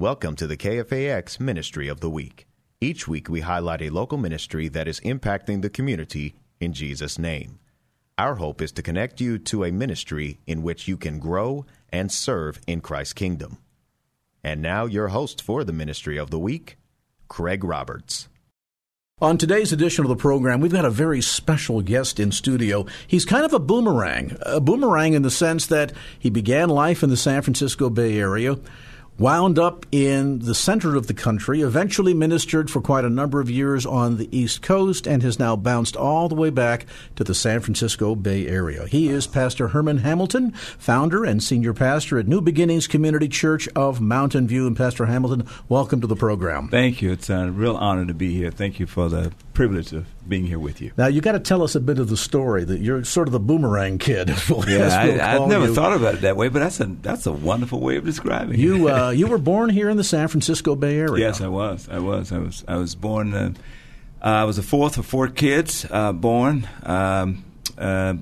Welcome to the KFAX Ministry of the Week. Each week we highlight a local ministry that is impacting the community in Jesus' name. Our hope is to connect you to a ministry in which you can grow and serve in Christ's kingdom. And now, your host for the Ministry of the Week, Craig Roberts. On today's edition of the program, we've got a very special guest in studio. He's kind of a boomerang, a boomerang in the sense that he began life in the San Francisco Bay Area wound up in the center of the country, eventually ministered for quite a number of years on the East Coast, and has now bounced all the way back to the San Francisco Bay Area. He is Pastor Hurmon Hamilton, founder and senior pastor at New Beginnings Community Church of Mountain View. And Pastor Hamilton, welcome to the program. Thank you. It's a real honor to be here. Thank you for the privilege of being here with you. Now, you got to tell us a bit of the story that you're sort of the boomerang kid. yeah, I, have never you. thought about it that way, but that's a that's a wonderful way of describing you. Uh, you were born here in the San Francisco Bay Area. Yes, I was. I was. I was. I was born. Uh, I was the fourth of four kids uh, born um, uh,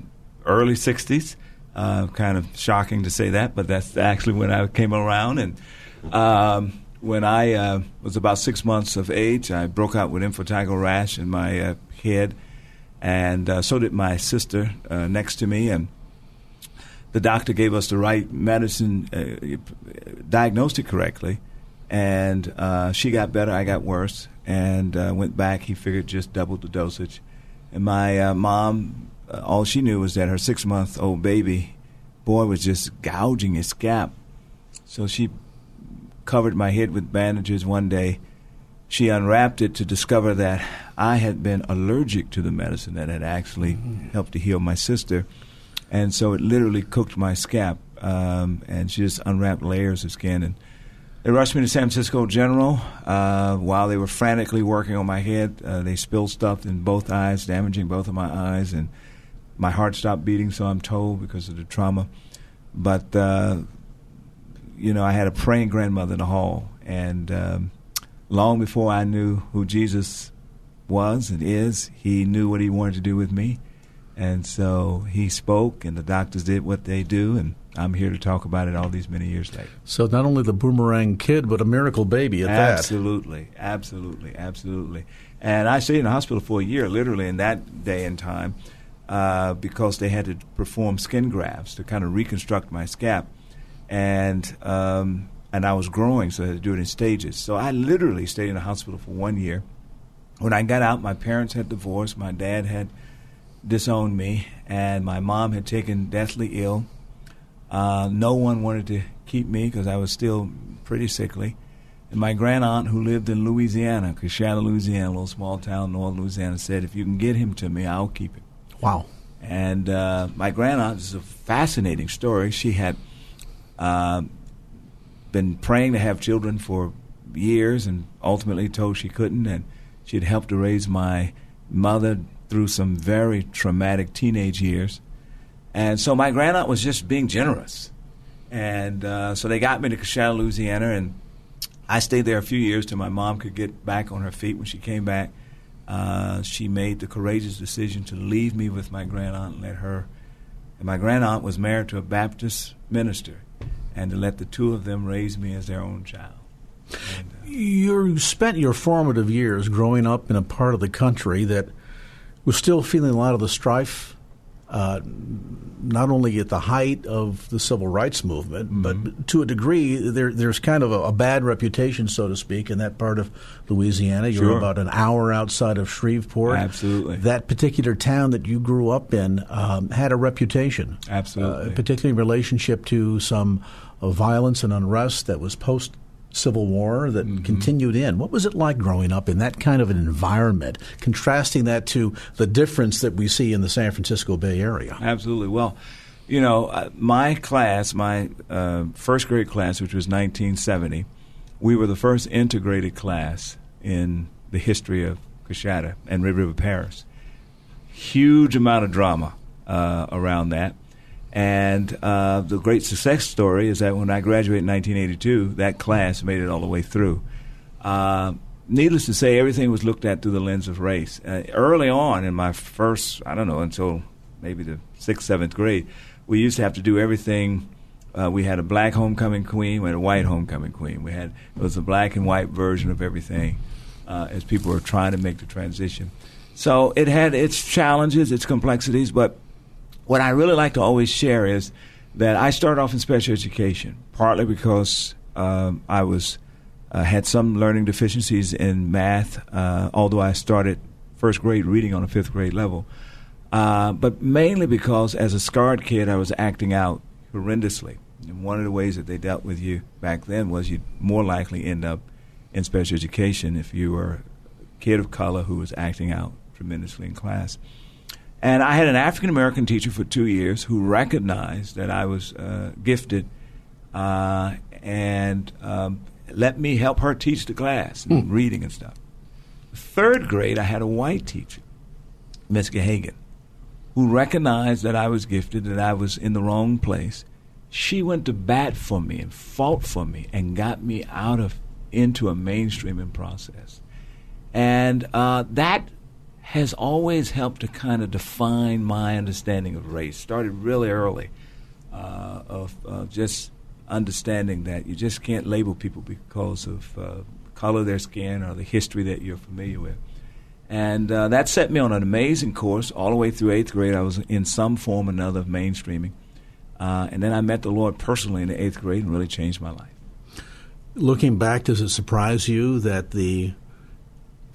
early '60s. Uh, kind of shocking to say that, but that's actually when I came around and. Um, when I uh, was about six months of age, I broke out with impetigo rash in my uh, head, and uh, so did my sister uh, next to me. And the doctor gave us the right medicine, uh, diagnosed it correctly, and uh, she got better. I got worse, and went back. He figured just doubled the dosage. And my mom, all she knew was that her six-month-old baby boy was just gouging his scalp. So she covered my head with bandages one day. She unwrapped it to discover that I had been allergic to the medicine that had actually mm-hmm. helped to heal my sister. And so it literally cooked my scalp. Um, and she just unwrapped layers of skin. And they rushed me to San Francisco General. Uh, while they were frantically working on my head, uh, they spilled stuff in both eyes, damaging both of my eyes. And my heart stopped beating, so I'm told, because of the trauma. But uh, you know, I had a praying grandmother in the hall, and um, long before I knew who Jesus was and is, he knew what he wanted to do with me, and so he spoke, and the doctors did what they do, and I'm here to talk about it all these many years later. So not only the boomerang kid, but a miracle baby at absolutely, that. Absolutely, absolutely, absolutely. And I stayed in the hospital for a year, literally in that day and time, uh, because they had to perform skin grafts to kind of reconstruct my scalp and um, and I was growing, so I had to do it in stages. So I literally stayed in the hospital for one year. When I got out, my parents had divorced. My dad had disowned me, and my mom had taken deathly ill. Uh, no one wanted to keep me because I was still pretty sickly. And my grand aunt, who lived in Louisiana, Coushatta, Louisiana, a little small town, in northern Louisiana, said, "If you can get him to me, I'll keep him." Wow. And uh, my grand aunt is a fascinating story. She had uh, been praying to have children for years and ultimately told she couldn't. And she had helped to raise my mother through some very traumatic teenage years. And so my grandaunt was just being generous. And uh, so they got me to Coushatta, Louisiana, and I stayed there a few years till my mom could get back on her feet. When she came back, uh, she made the courageous decision to leave me with my grandaunt and let her. And my grandaunt was married to a Baptist minister, and to let the two of them raise me as their own child. And, uh, you spent your formative years growing up in a part of the country that was still feeling a lot of the strife uh, not only at the height of the civil rights movement, mm-hmm. but to a degree, there, there's kind of a, a, bad reputation, so to speak, in that part of Louisiana. You're sure. about an hour outside of Shreveport. Absolutely. That particular town that you grew up in um, had a reputation. Absolutely. Uh, particularly in relationship to some uh, violence and unrest that was post Civil War that mm-hmm. continued in. What was it like growing up in that kind of an environment, contrasting that to the difference that we see in the San Francisco Bay Area? Absolutely. Well, you know, uh, my class, my uh, first grade class, which was 1970, we were the first integrated class in the history of Coushatta and Red River Parish. Huge amount of drama uh, around that. And uh, the great success story is that when I graduated in 1982, that class made it all the way through. Uh, needless to say, everything was looked at through the lens of race. Uh, early on in my first, I don't know, until maybe the sixth, seventh grade, we used to have to do everything. Uh, we had a black homecoming queen, we had a white homecoming queen. We had it was a black and white version of everything uh, as people were trying to make the transition. So it had its challenges, its complexities, but what I really like to always share is that I started off in special education, partly because um, I was uh, had some learning deficiencies in math, uh, although I started first grade reading on a fifth grade level. Uh, but mainly because as a scarred kid, I was acting out horrendously. And one of the ways that they dealt with you back then was you'd more likely end up in special education if you were a kid of color who was acting out tremendously in class. And I had an African American teacher for two years who recognized that I was uh, gifted uh, and um, let me help her teach the class, mm. reading and stuff. Third grade, I had a white teacher, Miss Gahagan, who recognized that I was gifted, that I was in the wrong place. She went to bat for me and fought for me and got me out of into a mainstreaming process. And uh, that has always helped to kind of define my understanding of race. Started really early, uh, of uh, just understanding that you just can't label people because of uh, color of their skin or the history that you're familiar with. And uh, that set me on an amazing course all the way through eighth grade. I was in some form or another of mainstreaming. Uh, and then I met the Lord personally in the eighth grade and really changed my life. Looking back, does it surprise you that the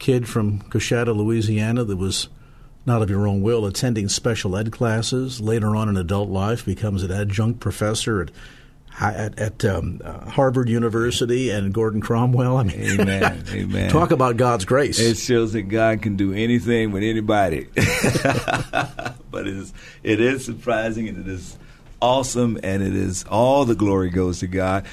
kid from Coushatta, Louisiana, that was not of your own will attending special ed classes, later on in adult life becomes an adjunct professor at at, at um, uh, Harvard University and Gordon-Conwell. I mean, amen, amen. Talk about God's grace. It shows that God can do anything with anybody. but it is, it is surprising and it is awesome, and it is all the glory goes to God.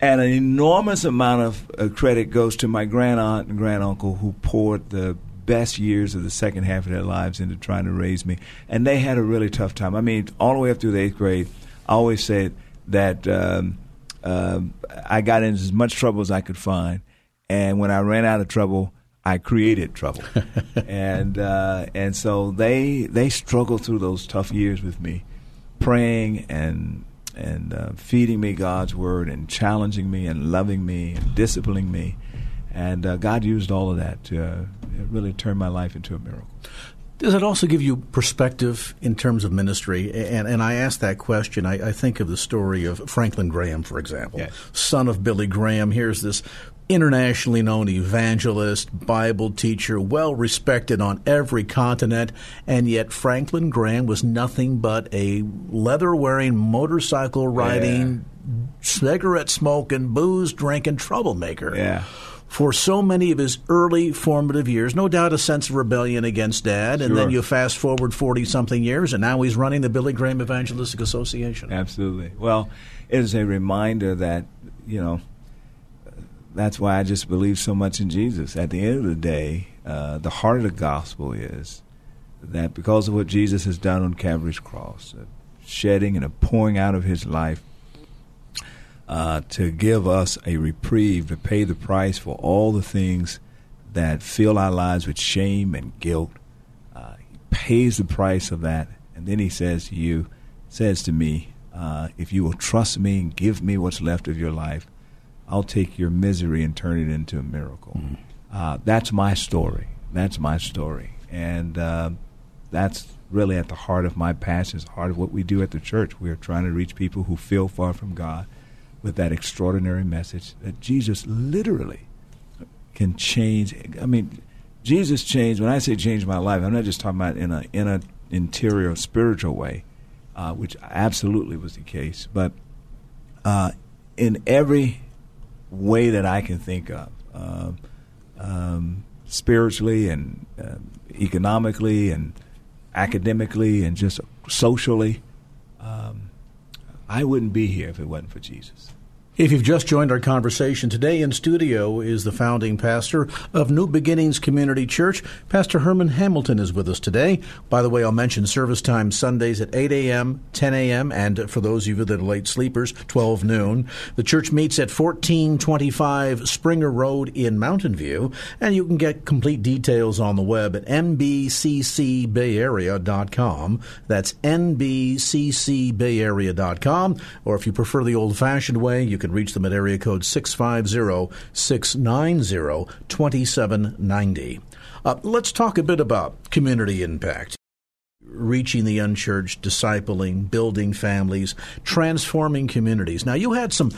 And an enormous amount of uh, credit goes to my grand aunt and grand uncle who poured the best years of the second half of their lives into trying to raise me. And they had a really tough time. I mean, all the way up through the eighth grade, I always said that um, uh, I got in as much trouble as I could find. And when I ran out of trouble, I created trouble. and uh, and so they they struggled through those tough years with me, praying and and uh, feeding me God's word and challenging me and loving me and disciplining me. And uh, God used all of that to uh, really turn my life into a miracle. Does it also give you perspective in terms of ministry? And, and I ask that question. I, I, think of the story of Franklin Graham, for example, yes. son of Billy Graham. Here's this internationally known evangelist, Bible teacher, well respected on every continent, and yet Franklin Graham was nothing but a leather wearing, motorcycle riding, yeah. cigarette smoking, booze drinking troublemaker. Yeah. For so many of his early formative years, no doubt a sense of rebellion against dad, and then you fast forward 40 something years, and now he's running the Billy Graham Evangelistic Association. Absolutely. Well, it is a reminder that, you know, that's why I just believe so much in Jesus. At the end of the day, uh, the heart of the gospel is that because of what Jesus has done on Calvary's cross, a shedding and a pouring out of his life uh, to give us a reprieve, to pay the price for all the things that fill our lives with shame and guilt. Uh, he pays the price of that, and then he says to you, says to me, uh, if you will trust me and give me what's left of your life, I'll take your misery and turn it into a miracle. Mm. Uh, that's my story. That's my story. And uh, that's really at the heart of my passion, the heart of what we do at the church. We are trying to reach people who feel far from God with that extraordinary message that Jesus literally can change. I mean, Jesus changed. When I say change my life, I'm not just talking about in an in a interior spiritual way, uh, which absolutely was the case, but uh, in every way that I can think of, uh, um, spiritually and uh, economically and academically and just socially. Um, I wouldn't be here if it wasn't for Jesus. If you've just joined our conversation today in studio is the founding pastor of New Beginnings Community Church. Pastor Hurmon Hamilton is with us today. By the way, I'll mention service time Sundays at 8 a.m., 10 a.m., and for those of you that are late sleepers, 12 noon. The church meets at 1425 Springer Road in Mountain View, and you can get complete details on the web at nbccbayarea.com. That's nbccbayarea.com. Or if you prefer the old fashioned way, you can can reach them at area code 650 690 2790. Uh, let's talk a bit about community impact. Reaching the unchurched, discipling, building families, transforming communities. Now, you had some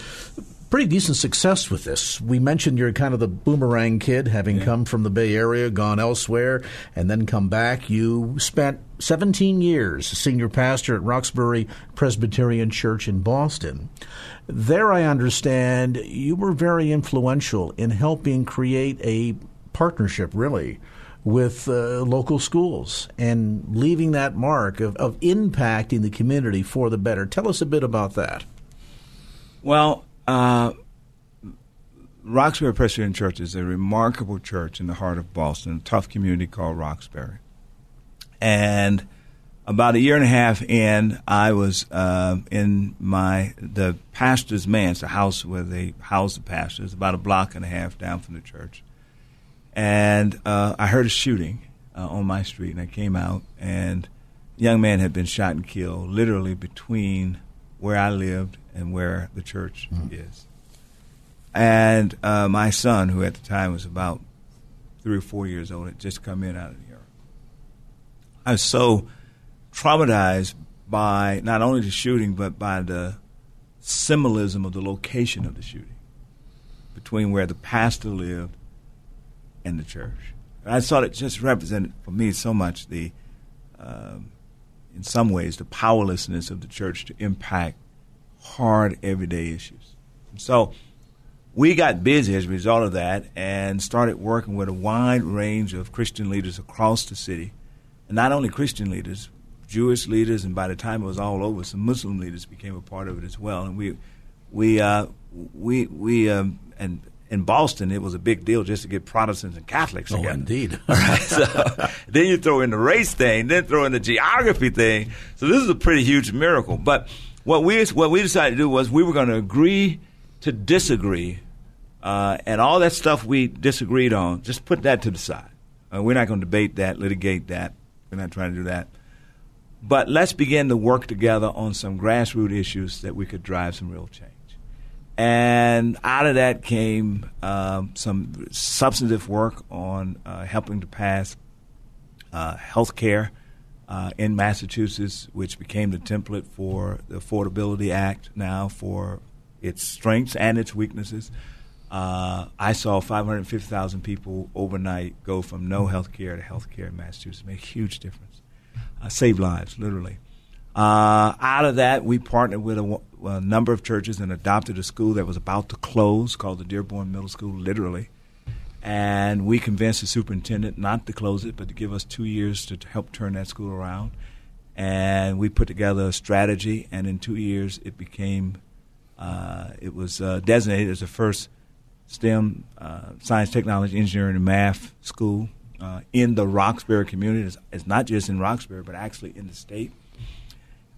pretty decent success with this. We mentioned you're kind of the boomerang kid, having yeah. come from the Bay Area, gone elsewhere, and then come back. You spent 17 years senior pastor at Roxbury Presbyterian Church in Boston. There, I understand you were very influential in helping create a partnership, really, with uh, local schools and leaving that mark of, of impacting the community for the better. Tell us a bit about that. Well, uh, Roxbury Presbyterian Church is a remarkable church in the heart of Boston, a tough community called Roxbury. And about a year and a half in, I was uh, in my the pastor's manse, the house where they house the pastors, about a block and a half down from the church. And uh, I heard a shooting uh, on my street, and I came out, and a young man had been shot and killed, literally between where I lived and where the church mm. is. And uh, my son, who at the time was about three or four years old, had just come in out of the army. I was so traumatized by not only the shooting, but by the symbolism of the location of the shooting between where the pastor lived and the church. And I thought it just represented for me so much the, um, in some ways, the powerlessness of the church to impact hard everyday issues. So we got busy as a result of that and started working with a wide range of Christian leaders across the city. And not only Christian leaders, Jewish leaders, and by the time it was all over, some Muslim leaders became a part of it as well. And we, we, uh, we, we, um, and in Boston, it was a big deal just to get Protestants and Catholics oh, together. Oh, indeed. All right. So then you throw in the race thing, then throw in the geography thing. So this is a pretty huge miracle. But what we what we decided to do was we were going to agree to disagree, uh, and all that stuff we disagreed on, just put that to the side. Uh, we're not going to debate that, litigate that. We're not trying to do that. But let's begin to work together on some grassroots issues that we could drive some real change. And out of that came um, some substantive work on uh, helping to pass uh, health care uh, in Massachusetts, which became the template for the Affordability Act now for its strengths and its weaknesses. Uh, I saw 550,000 people overnight go from no health care to health care in Massachusetts. It made a huge difference. Uh, save lives, literally. Uh, out of that, we partnered with a, a, number of churches and adopted a school that was about to close called the Dearborn Middle School, literally. And we convinced the superintendent not to close it, but to give us two years to, help turn that school around. And we put together a strategy, and in two years, it became, uh, it was uh, designated as the first STEM, uh, science, technology, engineering, and math school uh, in the Roxbury community. It's, it's, not just in Roxbury, but actually in the state.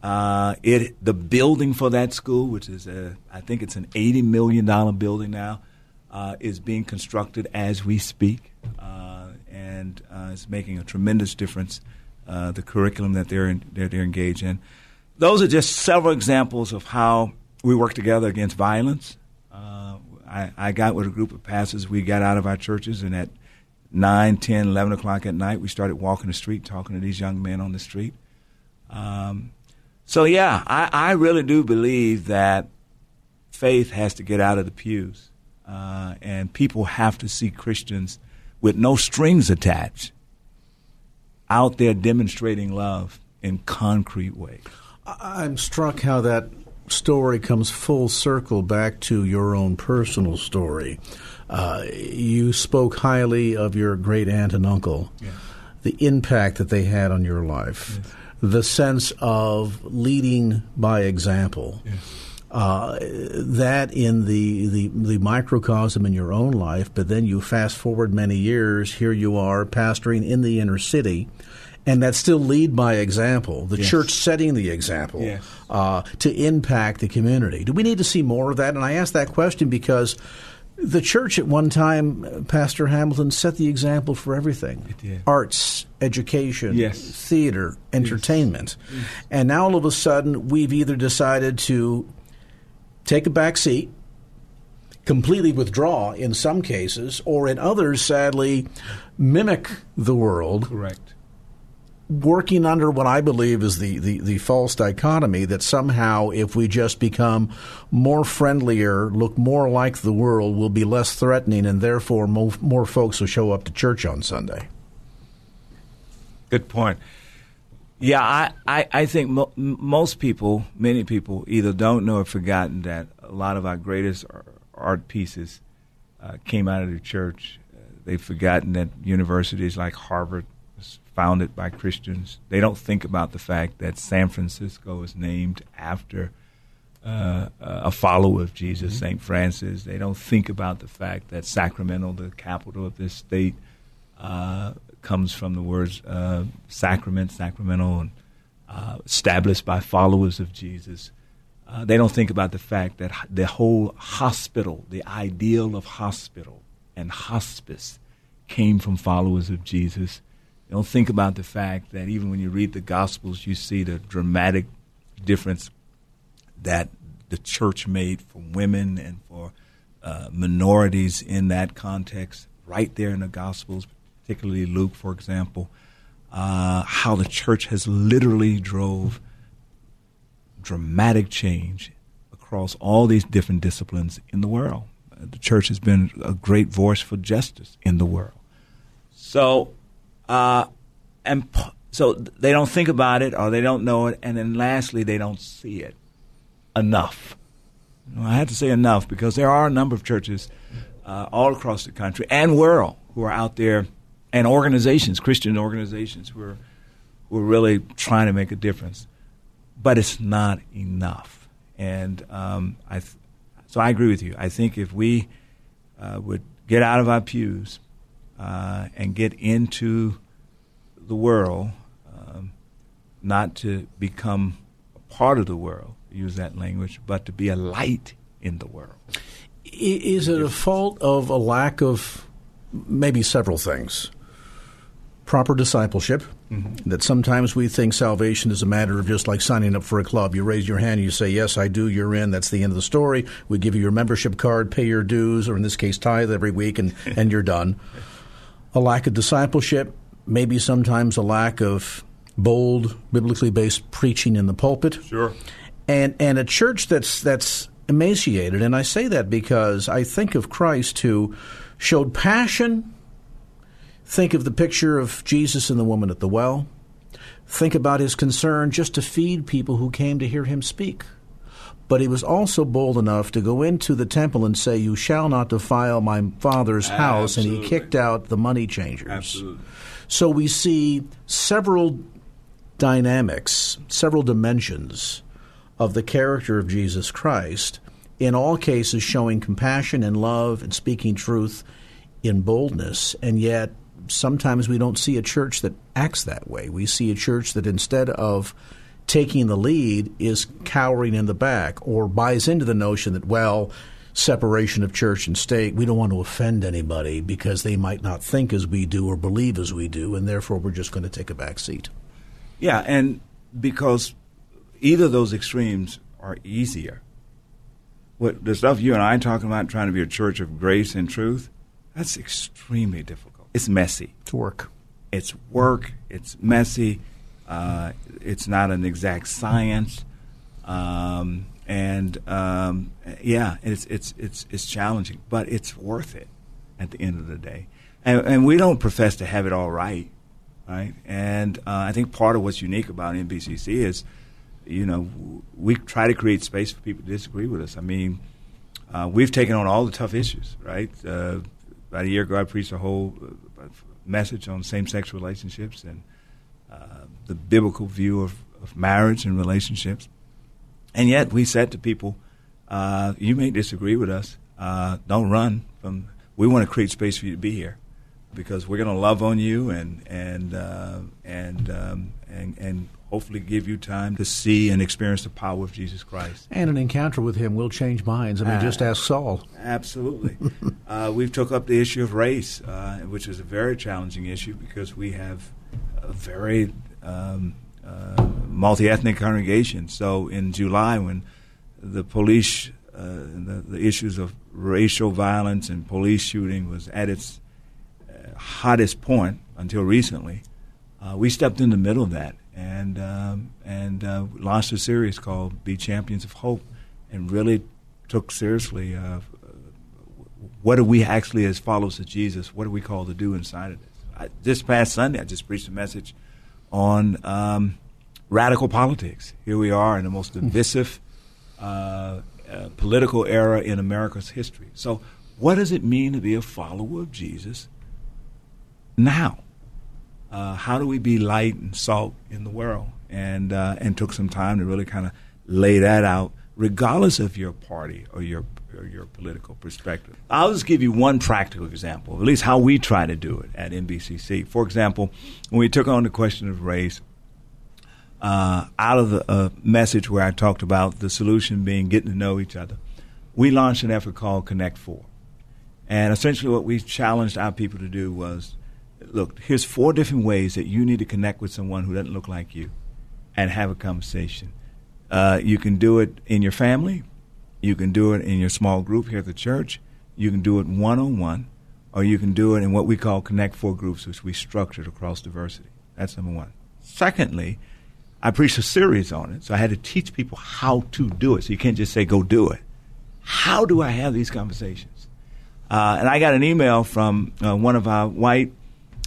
Uh, it the building for that school, which is a, I think it's an eighty million dollar building now, uh, is being constructed as we speak, uh, and uh, it's making a tremendous difference. Uh, the curriculum that they're, in, they're, they're engaged in. Those are just several examples of how we work together against violence. I, I, got with a group of pastors. We got out of our churches, and at 9, 10, 11 o'clock at night, we started walking the street, talking to these young men on the street. Um, so, yeah, I, I really do believe that faith has to get out of the pews uh, and people have to see Christians with no strings attached out there demonstrating love in concrete ways. I'm struck how that story comes full circle back to your own personal story. Uh, you spoke highly of your great aunt and uncle, yeah. the impact that they had on your life, yes. the sense of leading by example. Yes uh, that in the, the, the microcosm in your own life, but then you fast forward many years, here you are pastoring in the inner city, and that still lead by example, the yes. church setting the example yes. uh, to impact the community. Do we need to see more of that? And I ask that question because the church at one time, Pastor Hamilton, set the example for everything arts, education, yes. theater, entertainment. And now all of a sudden, we've either decided to take a back seat, completely withdraw in some cases, or in others, sadly, mimic the world. Correct. Working under what I believe is the, the, the false dichotomy that somehow, if we just become more friendlier, look more like the world, we'll be less threatening, and therefore more, more folks will show up to church on Sunday. Good point. Yeah, I, I, I think mo- most people, many people, either don't know or forgotten that a lot of our greatest art pieces uh, came out of the church. Uh, they've forgotten that universities like Harvard was founded by Christians. They don't think about the fact that San Francisco is named after uh, a follower of Jesus, mm-hmm. St. Francis. They don't think about the fact that Sacramento, the capital of this state, uh, comes from the words uh, sacrament, sacramental, and uh, established by followers of Jesus. Uh, they don't think about the fact that the whole hospital, the ideal of hospital and hospice, came from followers of Jesus. They don't think about the fact that even when you read the Gospels, you see the dramatic difference that the church made for women and for uh, minorities in that context, right there in the Gospels, particularly Luke, for example, uh, how the church has literally drove dramatic change across all these different disciplines in the world. The church has been a great voice for justice in the world. So, uh, and so they don't think about it or they don't know it, and then lastly, they don't see it enough. I have to say enough because there are a number of churches uh, all across the country and world who are out there and organizations, Christian organizations, who are really trying to make a difference. But it's not enough. And um, I th- so I agree with you. I think if we uh, would get out of our pews uh, and get into the world, um, not to become a part of the world, use that language, but to be a light in the world. Is it a fault of a lack of maybe several things? Proper discipleship. Mm-hmm. That sometimes we think salvation is a matter of just like signing up for a club. You raise your hand and you say, Yes, I do, you're in. That's the end of the story. We give you your membership card, pay your dues, or in this case, tithe every week, and, and you're done. A lack of discipleship, maybe sometimes a lack of bold, biblically based preaching in the pulpit. Sure. And, and a church that's, that's emaciated. And I say that because I think of Christ who showed passion Think of the picture of Jesus and the woman at the well. Think about his concern just to feed people who came to hear him speak. But he was also bold enough to go into the temple and say, You shall not defile my father's house. Absolutely. And he kicked out the money changers. Absolutely. So we see several dynamics, several dimensions of the character of Jesus Christ, in all cases showing compassion and love and speaking truth in boldness, and yet sometimes we don't see a church that acts that way. We see a church that instead of taking the lead is cowering in the back or buys into the notion that, well, separation of church and state, we don't want to offend anybody because they might not think as we do or believe as we do, and therefore we're just going to take a back seat. Yeah, and because either of those extremes are easier. What the stuff you and I are talking about, trying to be a church of grace and truth, that's extremely difficult it's messy. It's work. It's work. It's messy. Uh, it's not an exact science, um, and um, yeah, it's it's it's it's challenging, but it's worth it at the end of the day. And, and we don't profess to have it all right, right? And uh, I think part of what's unique about NBCC is, you know, we try to create space for people to disagree with us. I mean, uh, we've taken on all the tough issues, right? Uh, about a year ago, I preached a whole uh, message on same-sex relationships and uh, the biblical view of, of marriage and relationships. And yet, we said to people, Uh, you may disagree with us. Uh, don't run from. We want to create space for you to be here because we're going to love on you and and uh, and, um, and and hopefully give you time to see and experience the power of Jesus Christ. And an encounter with him will change minds. I mean, just Ah. ask Saul. Absolutely. uh, we've took up the issue of race, uh, which is a very challenging issue because we have a very um, uh, multi-ethnic congregation. So in July, when the police, uh, the, the issues of racial violence and police shooting was at its uh, hottest point until recently, uh, we stepped in the middle of that and um, and uh, launched a series called "Be Champions of Hope," and really took seriously uh, what do we actually, as followers of Jesus, what are we called to do inside of this? I, this past Sunday, I just preached a message on um, radical politics. Here we are in the most divisive uh, uh, political era in America's history. So, what does it mean to be a follower of Jesus now? Uh, how do we be light and salt in the world? And uh, and took some time to really kind of lay that out, regardless of your party or your or your political perspective. I'll just give you one practical example, at least how we try to do it at NBCC. For example, when we took on the question of race, uh, out of the uh, message where I talked about the solution being getting to know each other, we launched an effort called Connect Four. And essentially, what we challenged our people to do was look, here's four different ways that you need to connect with someone who doesn't look like you and have a conversation. Uh, you can do it in your family, you can do it in your small group here at the church, you can do it one on one, or you can do it in what we call Connect Four groups, which we structured across diversity. That's number one. Secondly, I preached a series on it, so I had to teach people how to do it. So you can't just say, go do it. How do I have these conversations? Uh, and I got an email from uh, one of our white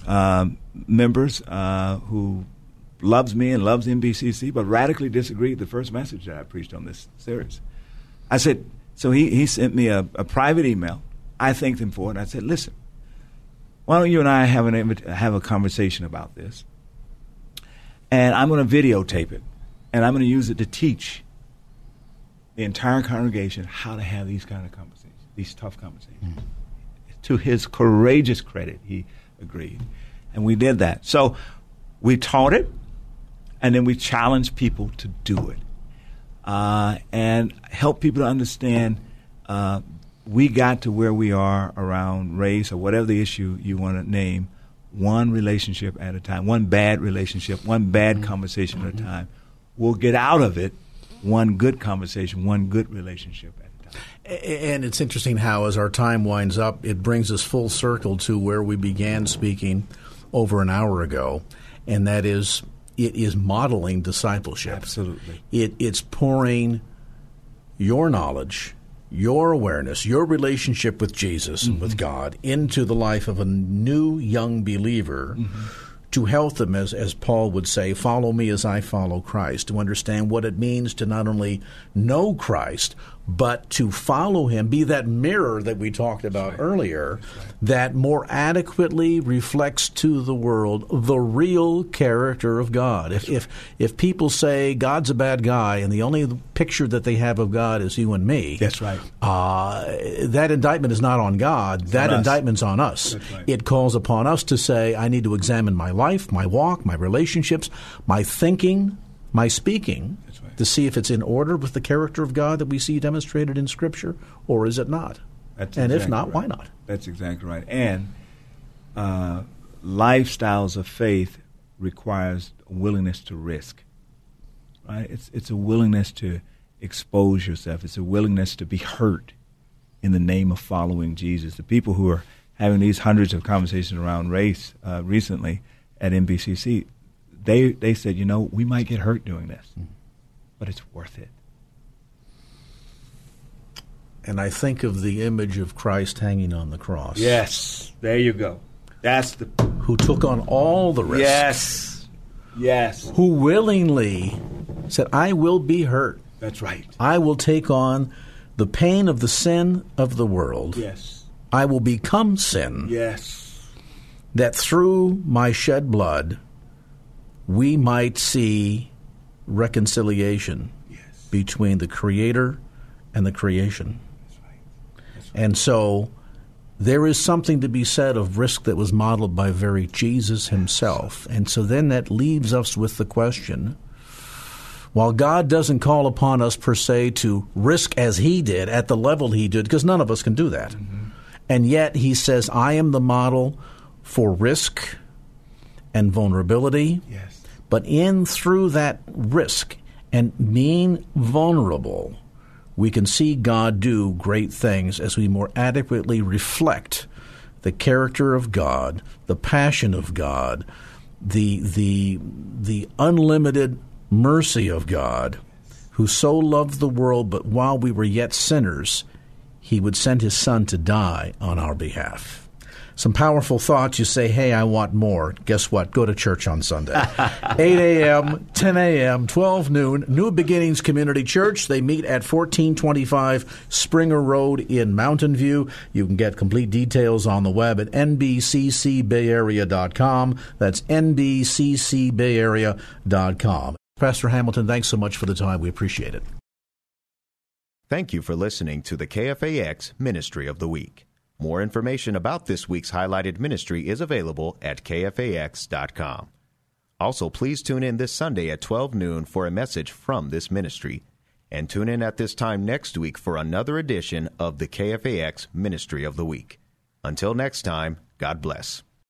um members uh, who loves me and loves NBCC, but radically disagreed with the first message that I preached on this series. I said, so he, he sent me a, a private email. I thanked him for it. I said, listen, why don't you and I have, an, have a conversation about this? And I'm going to videotape it, and I'm going to use it to teach the entire congregation how to have these kind of conversations, these tough conversations. To his courageous credit, he agreed. And we did that. So we taught it, and then we challenged people to do it uh, and help people to understand uh, we got to where we are around race or whatever the issue you want to name, one relationship at a time, one bad relationship, one bad conversation at a time. We'll get out of it one good conversation, one good relationship at a time. A- And it's interesting how, as our time winds up, it brings us full circle to where we began speaking over an hour ago, and that is it is modeling discipleship. Absolutely. It, it's pouring your knowledge, your awareness, your relationship with Jesus and with God into the life of a new young believer mm-hmm. to help them, as, as Paul would say, follow me as I follow Christ, to understand what it means to not only know Christ, but to follow him, be that mirror that we talked about earlier, that more adequately reflects to the world the real character of God. If, if, if people say God's a bad guy and the only picture that they have of God is you and me, That's right. uh, that indictment is not on God. that on indictment's on us. Right. It calls upon us to say, I need to examine my life, my walk, my relationships, my thinking, my speaking, right. To see if it's in order with the character of God that we see demonstrated in Scripture, or is it not? That's and if not, right. why not? That's exactly right. And uh, lifestyles of faith requires a willingness to risk. Right? It's it's a willingness to expose yourself. It's a willingness to be hurt in the name of following Jesus. The people who are having these hundreds of conversations around race uh, recently at NBCC, they they said, you know, we might get hurt doing this, but it's worth it. And I think of the image of Christ hanging on the cross. Yes, there you go. That's the Who took on all the risks. yes, yes. Who willingly said, I will be hurt. That's right. I will take on the pain of the sin of the world. Yes. I will become sin, Yes. that through my shed blood we might see reconciliation Yes. between the Creator and the creation. And so there is something to be said of risk that was modeled by very Jesus himself. And so then that leaves us with the question while God doesn't call upon us per se to risk as he did at the level he did, because none of us can do that. Mm-hmm. And yet he says, I am the model for risk and vulnerability. Yes. But in through that risk and being vulnerable, we can see God do great things as we more adequately reflect the character of God, the passion of God, the the the unlimited mercy of God, who so loved the world, but while we were yet sinners, he would send his Son to die on our behalf some powerful thoughts. You say, hey, I want more. Guess what? Go to church on Sunday. 8 a.m., 10 a.m., 12 noon, New Beginnings Community Church. They meet at 1425 Springer Road in Mountain View. You can get complete details on the web at nbccbayarea.com. That's nbccbayarea.com. Pastor Hamilton, thanks so much for the time. We appreciate it. Thank you for listening to the KFAX Ministry of the Week. More information about this week's highlighted ministry is available at kfax.com. Also, please tune in this Sunday at 12 noon for a message from this ministry. And tune in at this time next week for another edition of the KFAX Ministry of the Week. Until next time, God bless.